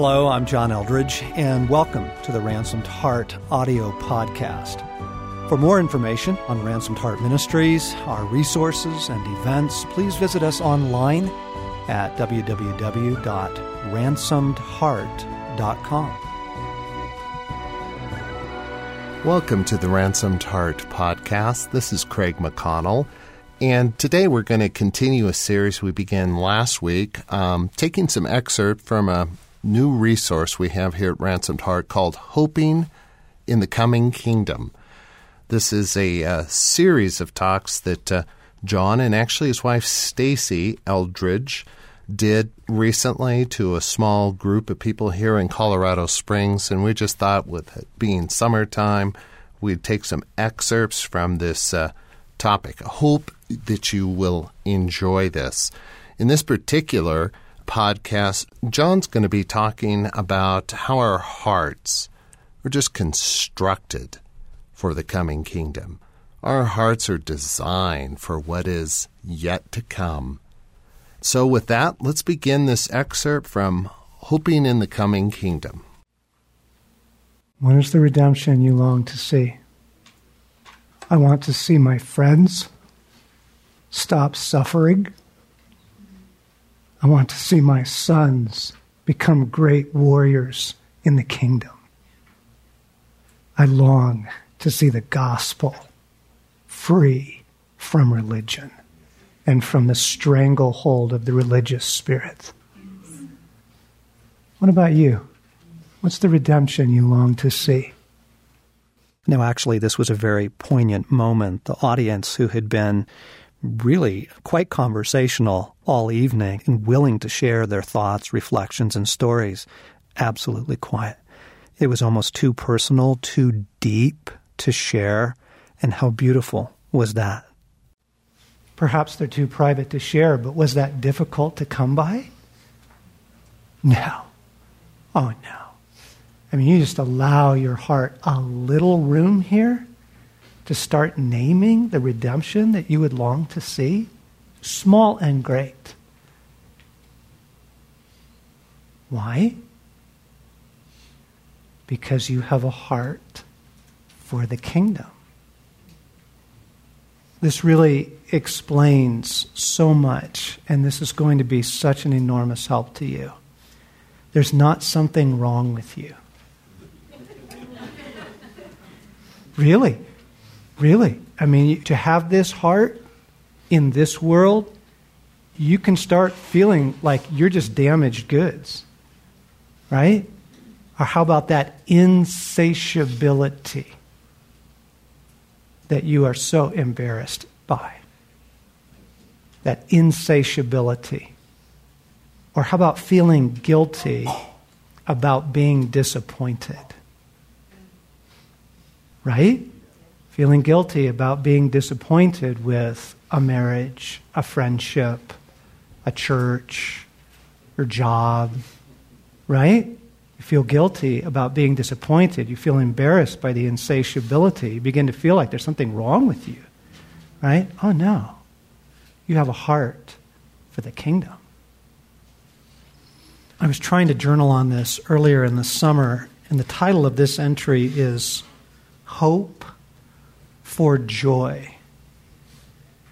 Hello, I'm John Eldredge, and welcome to the Ransomed Heart audio podcast. For more information on Ransomed Heart Ministries, our resources, and events, please visit us online at www.ransomedheart.com. Welcome to the Ransomed Heart podcast. This is Craig McConnell. And today we're going to continue a series we began last week, um, taking some excerpt from a new resource we have here at Ransomed Heart called Hoping in the Coming Kingdom. This is a, uh, series of talks that uh, John and actually his wife Stasi Eldredge did recently to a small group of people here in Colorado Springs, and we just thought, with it being summertime, we'd take some excerpts from this uh, topic. Hope that you will enjoy this. In this particular podcast, John's going to be talking about how our hearts are just constructed for the coming kingdom. Our hearts are designed for what is yet to come. So, with that, let's begin this excerpt from Hoping in the Coming Kingdom. When is the redemption you long to see? I want to see my friends stop suffering. I want to see my sons become great warriors in the kingdom. I long to see the gospel free from religion and from the stranglehold of the religious spirit. What about you? What's the redemption you long to see? Now, actually, this was a very poignant moment. The audience, who had been really quite conversational all evening and willing to share their thoughts, reflections, and stories. Absolutely quiet. It was almost too personal, too deep to share. And how beautiful was that? Perhaps they're too private to share, but was that difficult to come by? No. Oh, no. I mean, you just allow your heart a little room here to start naming the redemption that you would long to see, small and great. Why? Because you have a heart for the kingdom. This really explains so much, and this is going to be such an enormous help to you. There's not something wrong with you. really. Really. I mean, to have this heart in this world, you can start feeling like you're just damaged goods. Right? Or how about that insatiability that you are so embarrassed by? That insatiability. Or how about feeling guilty about being disappointed? Right? Feeling guilty about being disappointed with a marriage, a friendship, a church, your job, right? You feel guilty about being disappointed. You feel embarrassed by the insatiability. You begin to feel like there's something wrong with you, right? Oh no. You have a heart for the kingdom. I was trying to journal on this earlier in the summer, and the title of this entry is Hope for joy.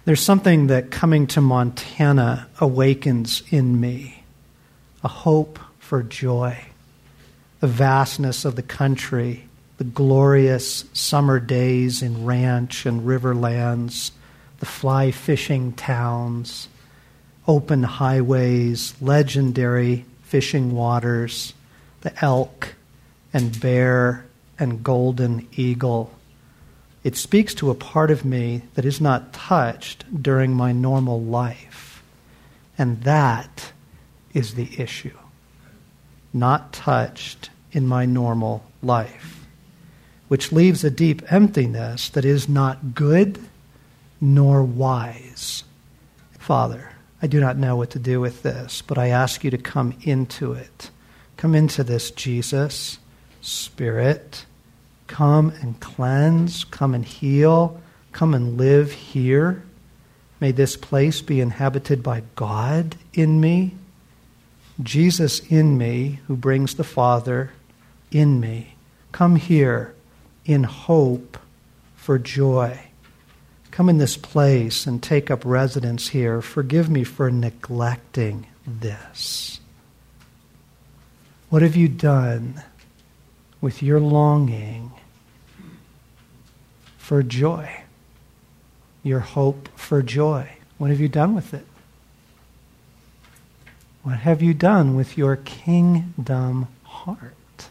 There's something that coming to Montana awakens in me a hope for joy. The vastness of the country, the glorious summer days in ranch and riverlands, the fly fishing towns, open highways, legendary fishing waters, the elk and bear and golden eagle it speaks to a part of me that is not touched during my normal life. And that is the issue. Not touched in my normal life. Which leaves a deep emptiness that is not good nor wise. Father, I do not know what to do with this, but I ask you to come into it. Come into this, Jesus, Spirit Come and cleanse, come and heal, come and live here. May this place be inhabited by God in me. Jesus in me, who brings the Father in me. Come here in hope for joy. Come in this place and take up residence here. Forgive me for neglecting this. What have you done with your longing for joy? Your hope for joy? What have you done with it? What have you done with your kingdom heart?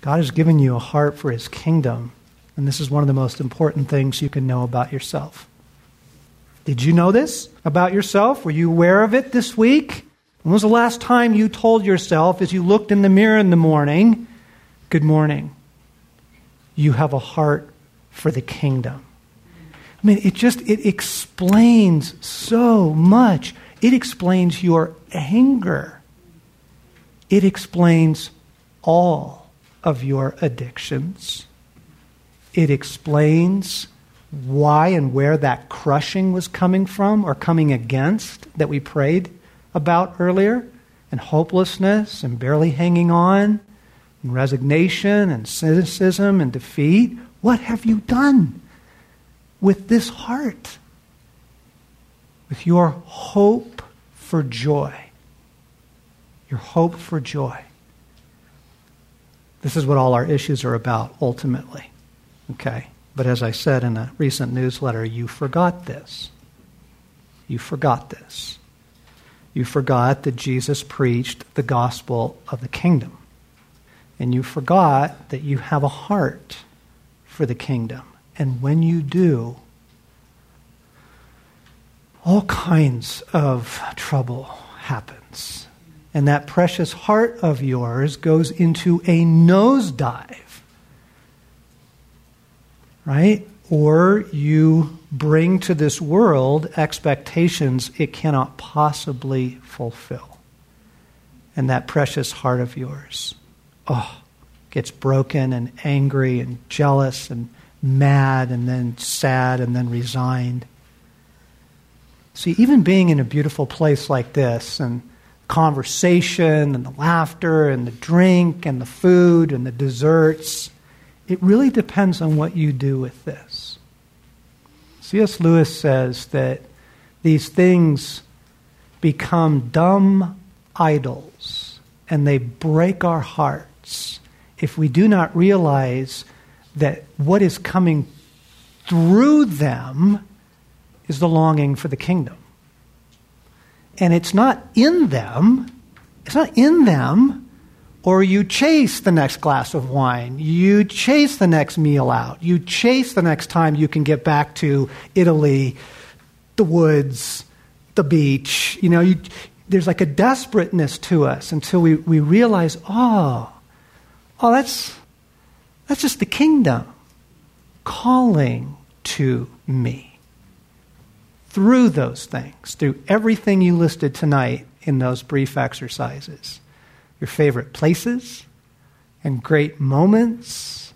God has given you a heart for his kingdom, and this is one of the most important things you can know about yourself. Did you know this about yourself? Were you aware of it this week? When was the last time you told yourself as you looked in the mirror in the morning, Good morning? You have a heart for the kingdom. I mean, it just it explains so much. It explains your anger. It explains all of your addictions. It explains why and where that crushing was coming from or coming against that we prayed about earlier, and hopelessness and barely hanging on, and resignation and cynicism and defeat. What have you done with this heart? With your hope for joy. Your hope for joy. This is what all our issues are about ultimately. Okay? But as I said in a recent newsletter, you forgot this. You forgot this. You forgot that Jesus preached the gospel of the kingdom. And you forgot that you have a heart for the kingdom. And when you do, all kinds of trouble happens. And that precious heart of yours goes into a nosedive. Right? Or you bring to this world expectations it cannot possibly fulfill. And that precious heart of yours, oh, gets broken and angry and jealous and mad and then sad and then resigned. See, even being in a beautiful place like this and conversation and the laughter and the drink and the food and the desserts, it really depends on what you do with this. C.S. Lewis says that these things become dumb idols and they break our hearts if we do not realize that what is coming through them is the longing for the kingdom. And it's not in them, it's not in them, or you chase the next glass of wine, you chase the next meal out, you chase the next time you can get back to Italy, the woods, the beach. You know, you, there's like a desperateness to us until we, we realize, oh, oh, that's, that's just the kingdom calling to me through those things, through everything you listed tonight in those brief exercises. Your favorite places and great moments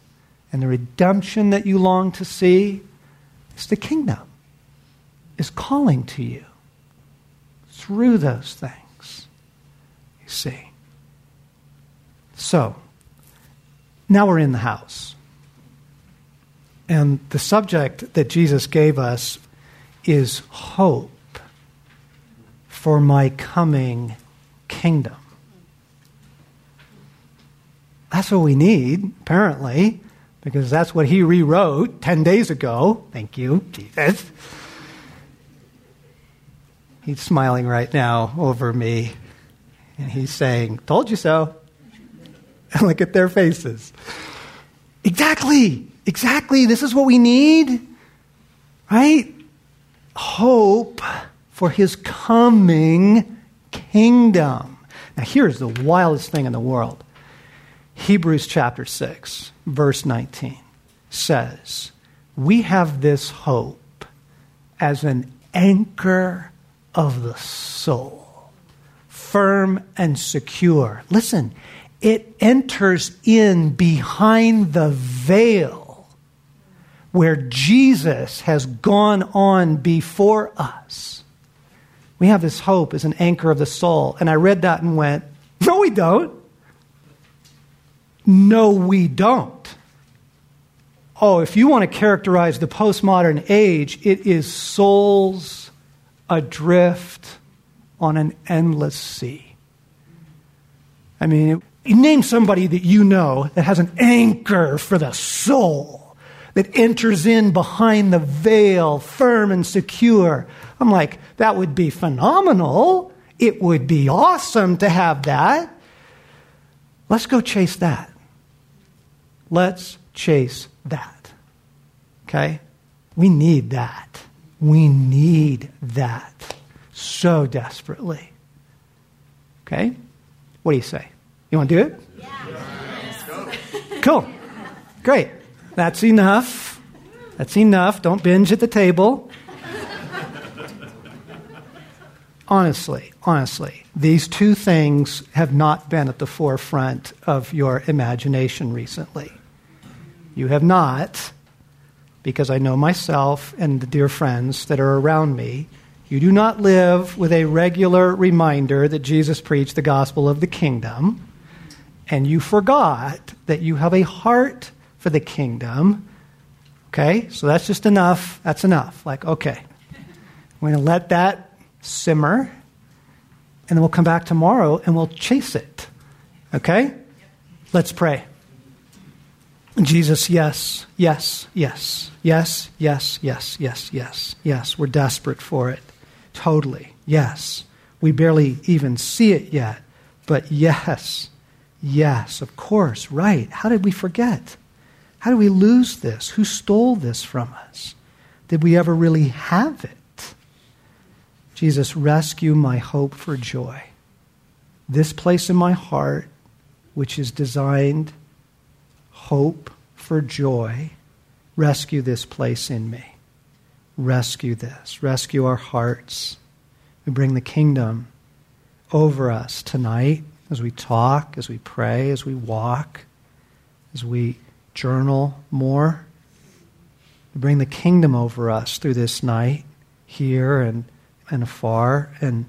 and the redemption that you long to see. It's the kingdom is calling to you through those things. You see. So, now we're in the house. And the subject that Jesus gave us is hope for my coming kingdom. That's what we need, apparently, because that's what he rewrote 10 days ago. Thank you, Jesus. He's smiling right now over me, and he's saying, Told you so. And look at their faces. Exactly, exactly. This is what we need, right? hope for his coming kingdom. Now, here's the wildest thing in the world Hebrews chapter 6, verse 19 says, We have this hope as an anchor of the soul, firm and secure. Listen, it enters in behind the veil where Jesus has gone on before us We have this hope as an anchor of the soul. And I read that and went, No, we don't. No, we don't. Oh, if you want to characterize the postmodern age, it is souls adrift on an endless sea. I mean, name somebody that you know that has an anchor for the soul, that enters in behind the veil, firm and secure. I'm like, that would be phenomenal. It would be awesome to have that. Let's go chase that. Let's chase that. Okay? We need that. We need that so desperately. Okay? What do you say? You want to do it? Yeah. Cool. Great. That's enough. That's enough. Don't binge at the table. honestly, honestly, these two things have not been at the forefront of your imagination recently. You have not, because I know myself and the dear friends that are around me, you do not live with a regular reminder that Jesus preached the gospel of the kingdom, and you forgot that you have a heart for the kingdom. Okay, so that's just enough. That's enough. Like, okay, we're going to let that simmer, and then we'll come back tomorrow and we'll chase it. Okay? Let's pray. Jesus, yes, yes, yes, yes, yes, yes, yes, yes, yes. We're desperate for it. Totally. Yes. We barely even see it yet. But yes, yes, of course, right. How did we forget? How did we lose this? Who stole this from us? Did we ever really have it? Jesus, rescue my hope for joy. This place in my heart, which is designed hope for joy, rescue this place in me. Rescue this. Rescue our hearts. We bring the kingdom over us tonight as we talk, as we pray, as we walk, as we journal more. Bring the kingdom over us through this night, here and and afar. And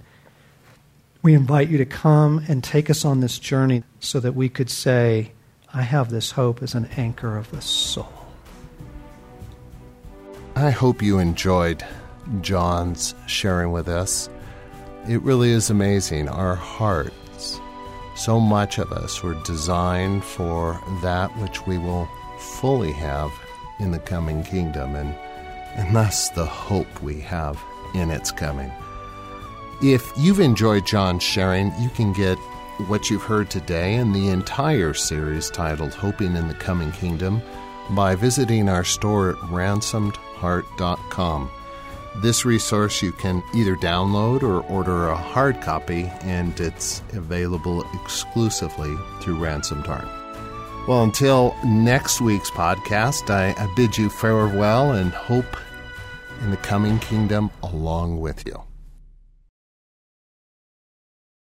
we invite you to come and take us on this journey so that we could say, I have this hope as an anchor of the soul. I hope you enjoyed John's sharing with us. It really is amazing. Our hearts, so much of us were designed for that which we will fully have in the coming kingdom, and, and that's the hope we have in its coming. If you've enjoyed John's sharing, you can get what you've heard today and the entire series titled Hoping in the Coming Kingdom by visiting our store at ransomedheart.com. This resource you can either download or order a hard copy, and it's available exclusively through Ransomed Heart. Well, until next week's podcast, I, I bid you farewell and hope in the coming kingdom along with you.